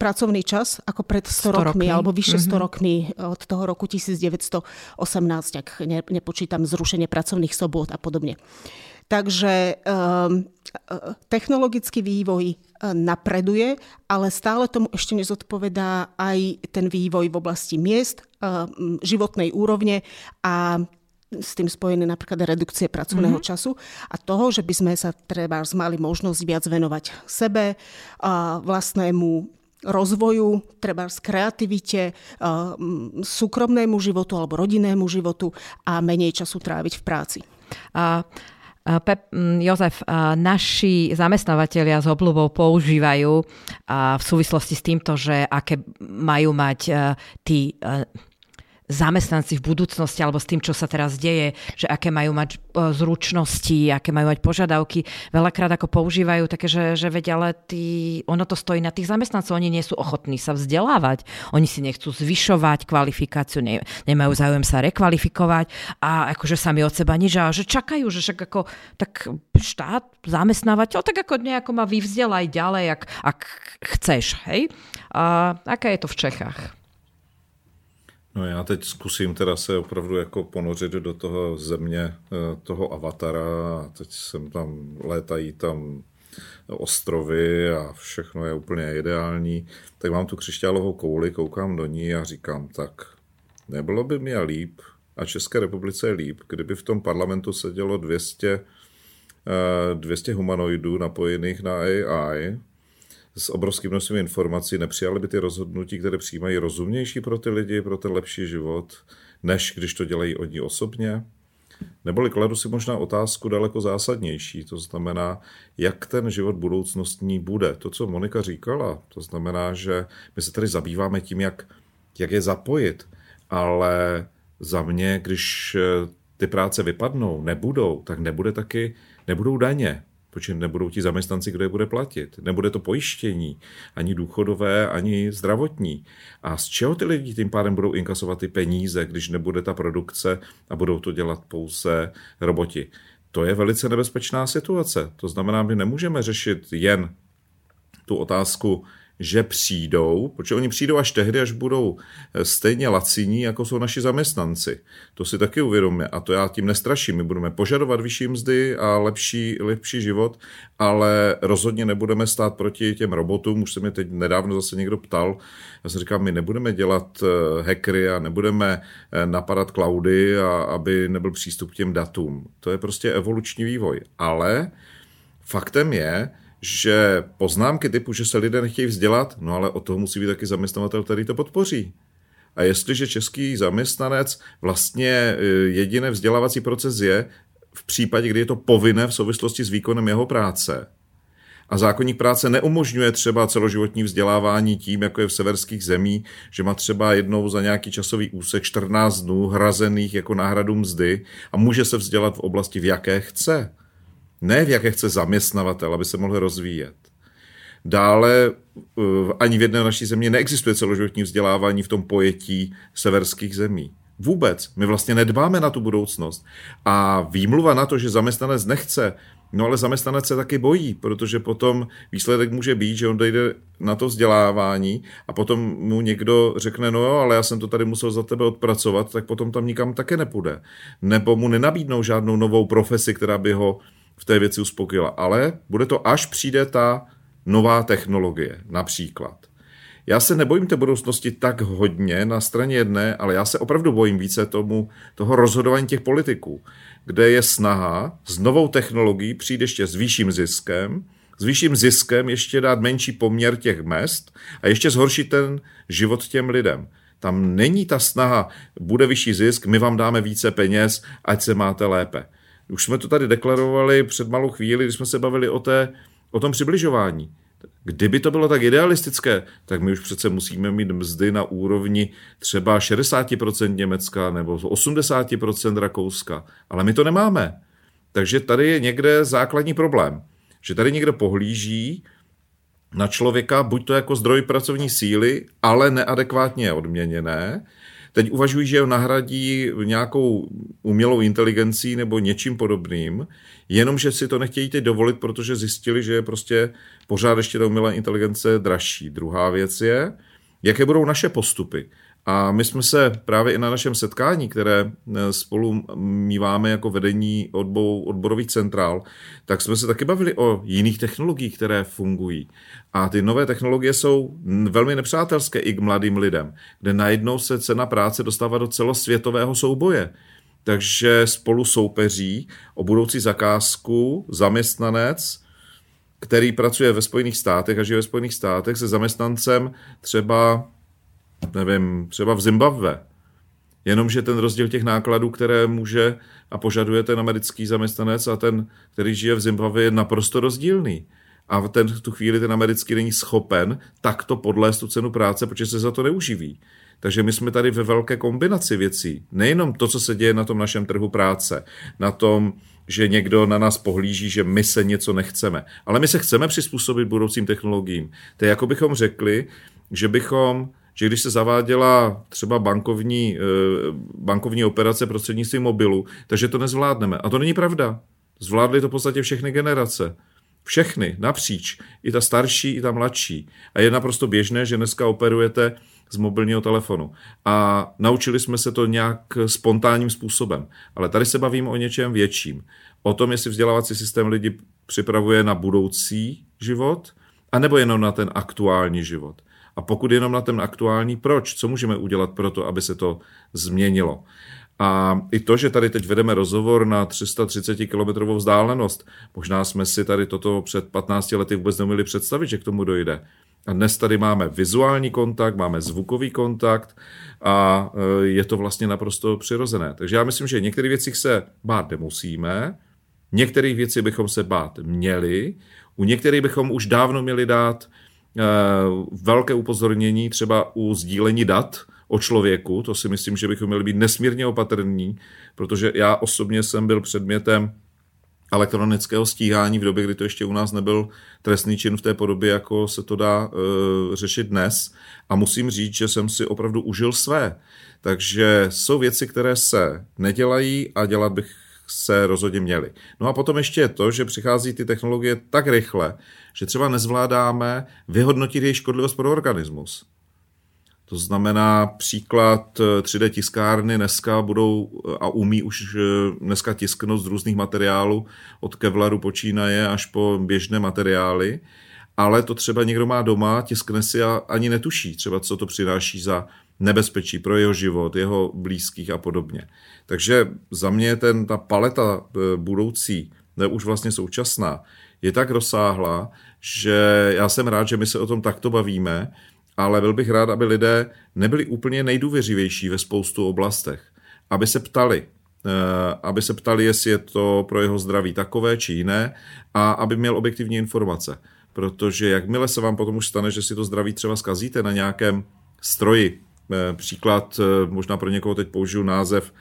pracovný čas ako pred 100, 100 rokmi, rokmi, alebo vyše 100 mm-hmm. rokmi od toho roku 1918, ak nepočítam zrušenie pracovných sobot a podobne. Takže technologický vývoj napreduje, ale stále tomu ešte nezodpovedá aj ten vývoj v oblasti miest, životnej úrovne a s tým spojené napríklad redukcie pracovného mm-hmm. času a toho, že by sme sa treba mali možnosť viac venovať sebe, vlastnému rozvoju, treba z kreativite, súkromnému životu alebo rodinnému životu a menej času tráviť v práci. A Pep, Jozef, naši zamestnávateľia s obľubou používajú v súvislosti s týmto, že aké majú mať tí zamestnanci v budúcnosti alebo s tým, čo sa teraz deje, že aké majú mať e, zručnosti, aké majú mať požiadavky. Veľakrát ako používajú také, že, že veď, ale tí, ono to stojí na tých zamestnancov, oni nie sú ochotní sa vzdelávať, oni si nechcú zvyšovať kvalifikáciu, ne, nemajú záujem sa rekvalifikovať a akože sami od seba nič, a že čakajú, že však ako tak štát, zamestnávateľ, tak ako nejako ma vyvzdelaj ďalej, ak, ak chceš, hej? A aká je to v Čechách? No já teď zkusím teda se opravdu jako ponořit do toho země, eh, toho avatara teď jsem tam, létají tam ostrovy a všechno je úplně ideální. Tak mám tu křišťálovou kouli, koukám do ní a říkám, tak nebylo by mi líp a České republice je líp, kdyby v tom parlamentu sedělo 200, 200 eh, humanoidů napojených na AI, s obrovským množstvím informací, nepřijali by ty rozhodnutí, které přijímají rozumnější pro ty lidi, pro ten lepší život, než když to dělají oni osobně? Neboli kladu si možná otázku daleko zásadnější, to znamená, jak ten život budoucnostní bude. To, co Monika říkala, to znamená, že my se tady zabýváme tím, jak, jak je zapojit, ale za mě, když ty práce vypadnou, nebudou, tak nebude taky, nebudou daně, protože nebudou ti zaměstnanci, kdo je bude platit. Nebude to pojištění, ani důchodové, ani zdravotní. A z čeho ty lidi tím pádem budou inkasovat ty peníze, když nebude ta produkce a budou to dělat pouze roboti? To je velice nebezpečná situace. To znamená, my nemůžeme řešit jen tu otázku že přijdou, protože oni přijdou až tehdy, až budou eh, stejně laciní, jako jsou naši zaměstnanci. To si taky uvědomíme a to já tím nestraším. My budeme požadovat vyšší mzdy a lepší, lepší život, ale rozhodně nebudeme stát proti těm robotům. Už se mi teď nedávno zase někdo ptal. Já jsem říkal, my nebudeme dělat eh, hackery a nebudeme eh, napadat cloudy, a aby nebyl přístup k těm datům. To je prostě evoluční vývoj. Ale faktem je, že poznámky typu, že se lidé nechtějí vzdělat, no ale o toho musí být taky zaměstnavatel, který to podpoří. A jestliže český zaměstnanec vlastně e, jediný vzdělávací proces je v případě, kdy je to povinné v souvislosti s výkonem jeho práce, a zákonník práce neumožňuje třeba celoživotní vzdělávání tím, jako je v severských zemí, že má třeba jednou za nějaký časový úsek 14 dnů hrazených jako náhradu mzdy a může se vzdělat v oblasti, v jaké chce. Ne v jaké chce zaměstnavatel, aby se mohl rozvíjet. Dále eh, ani v jedné naší země neexistuje celoživotní vzdělávání v tom pojetí severských zemí. Vůbec. My vlastně nedbáme na tu budoucnost. A výmluva na to, že zaměstnanec nechce, no ale zaměstnanec se taky bojí, protože potom výsledek může být, že on dojde na to vzdělávání a potom mu někdo řekne, no jo, ale já jsem to tady musel za tebe odpracovat, tak potom tam nikam také nepůjde. Nebo mu nenabídnou žádnou novou profesi, která by ho v té věci uspokojila. Ale bude to, až přijde ta nová technologie, například. Já se nebojím té budoucnosti tak hodně na straně jedné, ale já se opravdu bojím více tomu, toho rozhodování těch politiků, kde je snaha s novou technologií přijít ještě s vyšším ziskem, s vyšším ziskem ještě dát menší poměr těch mest a ještě zhoršit ten život těm lidem. Tam není ta snaha, bude vyšší zisk, my vám dáme více peněz, ať se máte lépe. Už jsme to tady deklarovali před malou chvíli, když jsme se bavili o, té, o tom přibližování. Kdyby to bylo tak idealistické, tak my už přece musíme mít mzdy na úrovni třeba 60% Německa nebo 80% Rakouska. Ale my to nemáme. Takže tady je někde základní problém. Že tady někdo pohlíží na člověka, buď to jako zdroj pracovní síly, ale neadekvátně odměněné. Teď uvažují, že ho nahradí nějakou umělou inteligencí nebo něčím podobným, jenomže si to nechtějí teď dovolit, protože zjistili, že je prostě pořád ještě ta umělá inteligence dražší. Druhá věc je, jaké budou naše postupy. A my jsme se právě i na našem setkání, které eh, spolu míváme jako vedení odbou, odborových centrál, tak jsme se taky bavili o jiných technologiích, které fungují. A ty nové technologie jsou velmi nepřátelské i k mladým lidem, kde najednou se cena práce dostává do celosvětového souboje. Takže spolu soupeří o budoucí zakázku zaměstnanec, který pracuje ve Spojených státech a žije ve Spojených státech se zaměstnancem třeba nevím, třeba v Zimbabve. Jenomže ten rozdíl těch nákladů, které může a požaduje ten americký zaměstnanec a ten, který žije v Zimbabve, je naprosto rozdílný. A v, ten, tu chvíli ten americký není schopen takto podlézt tu cenu práce, protože se za to neuživí. Takže my jsme tady ve velké kombinaci věcí. Nejenom to, co se děje na tom našem trhu práce, na tom, že někdo na nás pohlíží, že my se něco nechceme. Ale my se chceme přizpůsobit budoucím technologiím. To je jako bychom řekli, že bychom že když se zaváděla třeba bankovní, eh, bankovní operace prostřednictvím mobilu, takže to nezvládneme. A to není pravda. Zvládly to v podstatě všechny generace. Všechny, napříč. I ta starší, i ta mladší. A je naprosto běžné, že dneska operujete z mobilního telefonu. A naučili jsme se to nějak spontánním způsobem. Ale tady se bavíme o něčem větším. O tom, jestli vzdělávací systém lidi připravuje na budoucí život, anebo jenom na ten aktuální život. A pokud jenom na ten aktuální, proč? Co můžeme udělat pro to, aby se to změnilo? A i to, že tady teď vedeme rozhovor na 330 km vzdálenost, možná jsme si tady toto před 15 lety vůbec neměli představit, že k tomu dojde. A dnes tady máme vizuální kontakt, máme zvukový kontakt a e, je to vlastně naprosto přirozené. Takže já myslím, že některých věcích se bát nemusíme, některých věcí bychom se bát měli, u některých bychom už dávno měli dát velké upozornění třeba u sdílení dat o člověku, to si myslím, že bychom měli být nesmírně opatrní, protože já osobně jsem byl předmětem elektronického stíhání v době, kdy to ještě u nás nebyl trestný čin v té podobě, jako se to dá e, řešit dnes. A musím říct, že jsem si opravdu užil své. Takže jsou věci, které se nedělají a dělat bych se rozhodně měli. No a potom ještě je to, že přichází ty technologie tak rychle, že třeba nezvládáme vyhodnotit jejich škodlivost pro organismus. To znamená příklad 3D eh, tiskárny dneska budou eh, a umí už eh, dneska tisknout z různých materiálů, od kevlaru počínaje až po běžné materiály, ale to třeba někdo má doma, tiskne si a ani netuší třeba, co to přináší za nebezpečí pro jeho život, jeho blízkých a podobně. Takže za mě ten, ta paleta e, budoucí, ne už vlastně současná, je tak rozsáhlá, že já jsem rád, že my se o tom takto bavíme, ale byl bych rád, aby lidé nebyli úplně nejdůvěřivější ve spoustu oblastech. Aby se ptali, e, aby se ptali, jestli je to pro jeho zdraví takové či jiné a aby měl objektivní informace. Protože jakmile se vám potom už stane, že si to zdraví třeba zkazíte na nějakém stroji, e, příklad, možná pro někoho teď použiju název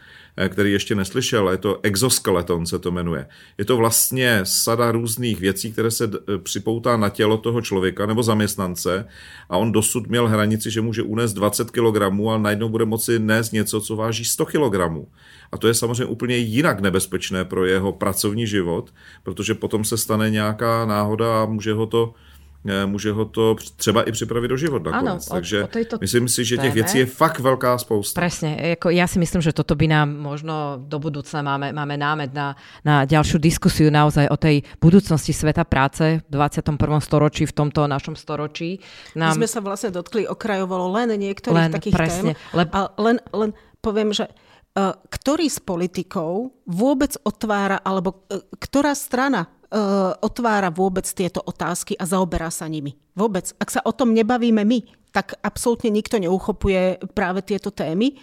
který ještě neslyšel, je to exoskeleton se to jmenuje. Je to vlastně sada různých věcí, které se eh, připoutá na tělo toho člověka nebo zaměstnance a on dosud měl hranici, že může unést 20 kg, ale najednou bude moci nést něco, co váží 100 kg. A to je samozřejmě úplně jinak nebezpečné pro jeho pracovní život, protože potom se stane nějaká náhoda a může ho to Eh, může ho to třeba i připravit do život nakonec. Ano, Takže o, o tejto myslím si, že těch věcí je fakt velká spousta. Presne, jako ja si myslím, že toto by nám možno do budúcna máme, máme námed na, na ďalšiu diskusiu naozaj o tej budúcnosti sveta práce v 21. storočí, v tomto našom storočí. Nám... My sme sa vlastne dotkli okrajovalo len niektorých len, takých presne, tém. Leb... A len, len poviem, že uh, ktorý z politikov vôbec otvára, alebo uh, ktorá strana Eh, otvára vôbec tieto otázky a zaoberá sa nimi. Vôbec. Ak sa o tom nebavíme my, tak absolútne nikto neuchopuje práve tieto témy.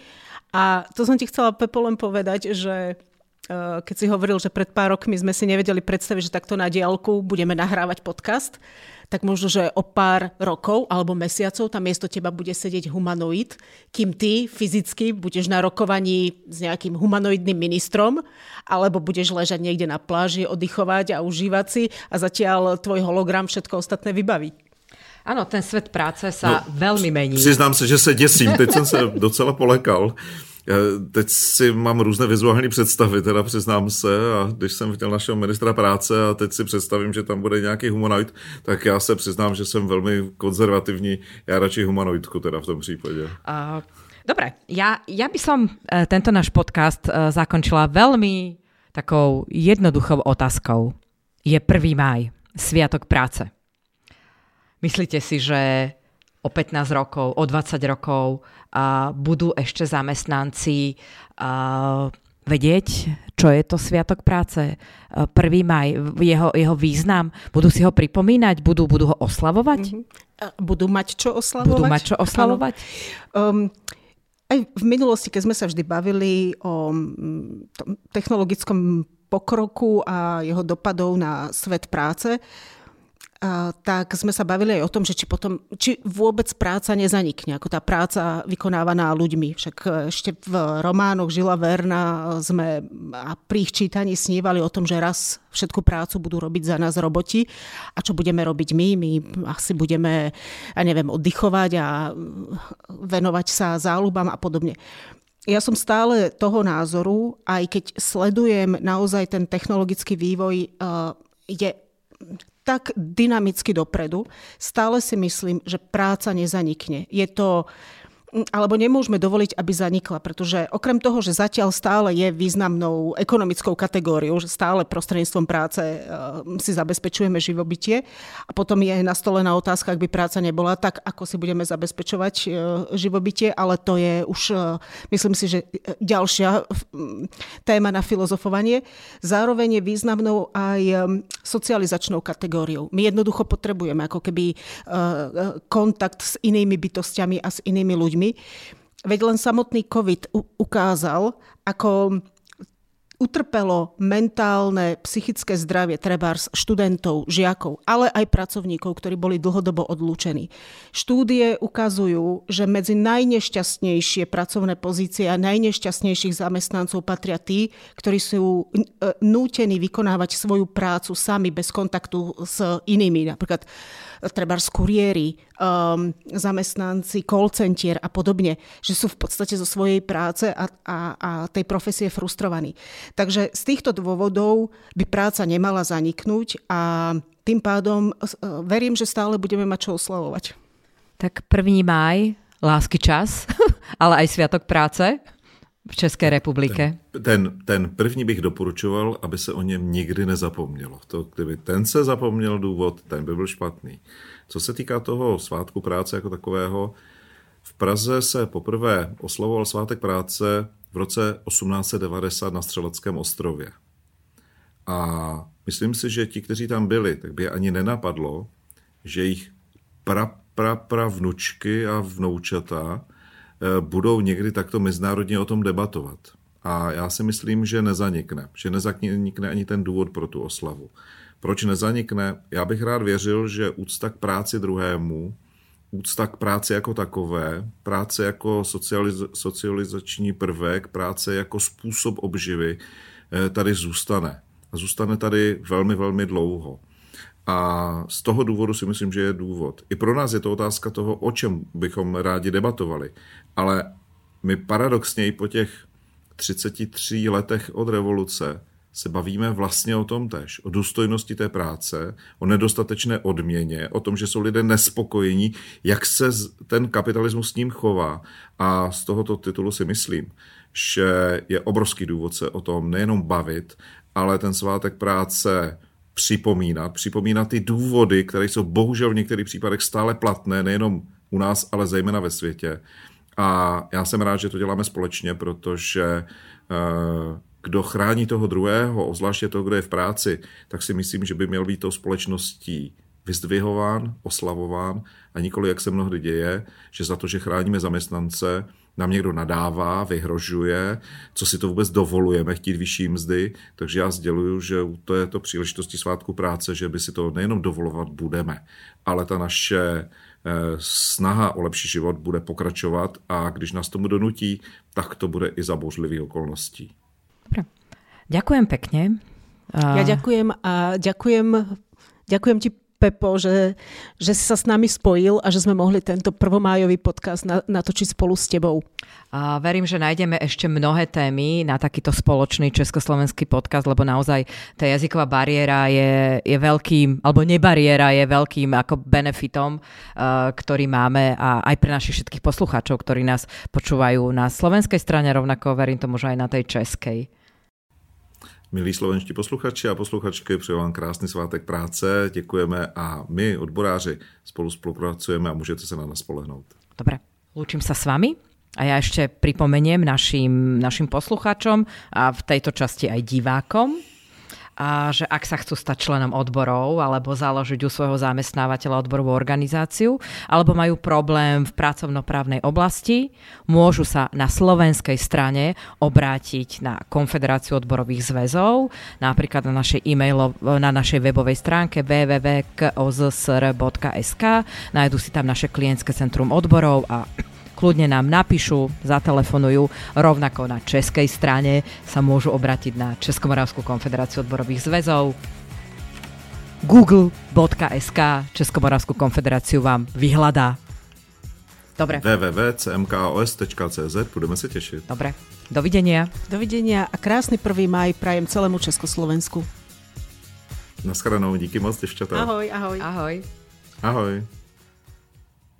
A to som ti chcela, Pepo, len povedať, že eh, keď si hovoril, že pred pár rokmi sme si nevedeli predstaviť, že takto na diálku budeme nahrávať podcast, tak možno, že o pár rokov alebo mesiacov tam miesto teba bude sedieť humanoid, kým ty fyzicky budeš na rokovaní s nejakým humanoidným ministrom, alebo budeš ležať niekde na pláži, oddychovať a užívať si a zatiaľ tvoj hologram všetko ostatné vybaví. Áno, ten svet práce sa no, veľmi mení. Přiznám se, že se děsím. Teď jsem se docela polekal. Teď si mám různé vizuální představy, teda přiznám se, a když jsem viděl našeho ministra práce a teď si představím, že tam bude nějaký humanoid, tak já se přiznám, že jsem velmi konzervativní. Já radši humanoidku teda v tom případě. Uh, dobre, ja, ja by som uh, tento náš podcast uh, zakončila veľmi takou jednoduchou otázkou. Je 1. maj, Sviatok práce. Myslíte si, že o 15 rokov, o 20 rokov a budú ešte zamestnanci a vedieť, čo je to Sviatok práce, 1. maj, jeho, jeho význam, budú si ho pripomínať, budú, budú ho oslavovať? Mm-hmm. Budú mať čo oslavovať? Budú mať čo oslavovať? Um, aj v minulosti, keď sme sa vždy bavili o mm, tom technologickom pokroku a jeho dopadov na svet práce, tak sme sa bavili aj o tom, že či, potom, či vôbec práca nezanikne, ako tá práca vykonávaná ľuďmi. Však e, ešte v románoch Žila Verna sme a pri ich čítaní snívali o tom, že raz všetku prácu budú robiť za nás roboti a čo budeme robiť my? My asi budeme, ja neviem, oddychovať a venovať sa záľubám a podobne. Ja som stále toho názoru, aj keď sledujem naozaj ten technologický vývoj, je tak dynamicky dopredu, stále si myslím, že práca nezanikne. Je to alebo nemôžeme dovoliť, aby zanikla, pretože okrem toho, že zatiaľ stále je významnou ekonomickou kategóriou, že stále prostredníctvom práce eh, si zabezpečujeme živobytie a potom je nastolená otázka, ak by práca nebola, tak ako si budeme zabezpečovať eh, živobytie, ale to je už, eh, myslím si, že ďalšia téma na filozofovanie. Zároveň je významnou aj socializačnou kategóriou. My jednoducho potrebujeme ako keby kontakt s inými bytostiami a s inými ľuďmi ľuďmi. Veď len samotný COVID ukázal, ako utrpelo mentálne, psychické zdravie trebárs študentov, žiakov, ale aj pracovníkov, ktorí boli dlhodobo odlúčení. Štúdie ukazujú, že medzi najnešťastnejšie pracovné pozície a najnešťastnejších zamestnancov patria tí, ktorí sú e, nútení vykonávať svoju prácu sami bez kontaktu s inými. Napríklad treba kuriéri, um, zamestnanci call centier a podobne, že sú v podstate zo svojej práce a, a, a tej profesie frustrovaní. Takže z týchto dôvodov by práca nemala zaniknúť a tým pádom uh, verím, že stále budeme mať čo oslavovať. Tak 1. máj, lásky čas, ale aj Sviatok práce v České republike? Ten, ten, ten první bych doporučoval, aby se o něm nikdy nezapomnělo. To, kdyby ten se zapomněl důvod, ten by byl špatný. Co se týká toho svátku práce jako takového, v Praze se poprvé oslavoval svátek práce v roce 1890 na Střeleckém ostrově. A myslím si, že ti, kteří tam byli, tak by je ani nenapadlo, že jich pra, pra, pra vnučky a vnoučata budou někdy takto mezinárodně o tom debatovat. A já si myslím, že nezanikne. Že nezanikne ani ten důvod pro tu oslavu. Proč nezanikne? Já bych rád věřil, že úcta k práci druhému, úcta k práci jako takové, práce jako socializ- socializační prvek, práce jako způsob obživy eh, tady zůstane. A zůstane tady velmi, velmi dlouho. A z toho důvodu si myslím, že je důvod. I pro nás je to otázka toho, o čem bychom rádi debatovali. Ale my paradoxně i po těch 33 letech od revoluce se bavíme vlastně o tom tež, o důstojnosti té práce, o nedostatečné odměně, o tom, že jsou lidé nespokojení, jak se ten kapitalismus s ním chová. A z tohoto titulu si myslím, že je obrovský důvod se o tom nejenom bavit, ale ten svátek práce připomínat, připomínat ty důvody, které jsou bohužel v některých případech stále platné, nejenom u nás, ale zejména ve světě. A já jsem rád, že to děláme společně, protože eh, kdo chrání toho druhého, obzvláště toho, kdo je v práci, tak si myslím, že by měl být tou společností vyzdvihován, oslavován a nikoli, jak se mnohdy děje, že za to, že chráníme zaměstnance, nám někdo nadává, vyhrožuje, co si to vůbec dovolujeme chtít vyšší mzdy, takže já sděluju, že u této příležitosti svátku práce, že by si to nejenom dovolovat budeme, ale ta naše eh, snaha o lepší život bude pokračovat a když nás tomu donutí, tak to bude i za božlivých okolností. Dobre. Ďakujem pekne. Ja ďakujem a ďakujem, ďakujem ti Pepo, že, že si sa s nami spojil a že sme mohli tento prvomájový podcast natočiť spolu s tebou. A verím, že nájdeme ešte mnohé témy na takýto spoločný československý podcast, lebo naozaj tá jazyková bariéra je, je veľkým, alebo nebariéra je veľkým ako benefitom, uh, ktorý máme a aj pre našich všetkých poslucháčov, ktorí nás počúvajú na slovenskej strane, rovnako verím tomu, že aj na tej českej. Milí slovenští posluchači a posluchačky, přeju vám krásný svátek práce, děkujeme a my, odboráři, spolu spolupracujeme a můžete se na nás spolehnout. Dobre, lúčim sa s vami a ja ešte pripomeniem našim, našim posluchačom a v tejto časti aj divákom, a že ak sa chcú stať členom odborov alebo založiť u svojho zamestnávateľa odborovú organizáciu alebo majú problém v pracovnoprávnej oblasti, môžu sa na slovenskej strane obrátiť na Konfederáciu odborových zväzov, napríklad na našej, e-mailo, na našej webovej stránke www.kozsr.sk. Nájdu si tam naše klientské centrum odborov a kľudne nám napíšu, zatelefonujú. Rovnako na českej strane sa môžu obratiť na Českomoravskú konfederáciu odborových zväzov. google.sk Českomoravskú konfederáciu vám vyhľadá. Dobre. www.cmkos.cz Budeme sa tešiť. Dobre. Dovidenia. Dovidenia a krásny 1. maj prajem celému Československu. Naschledanou, díky moc, devčatá. Ahoj, ahoj. Ahoj. Ahoj.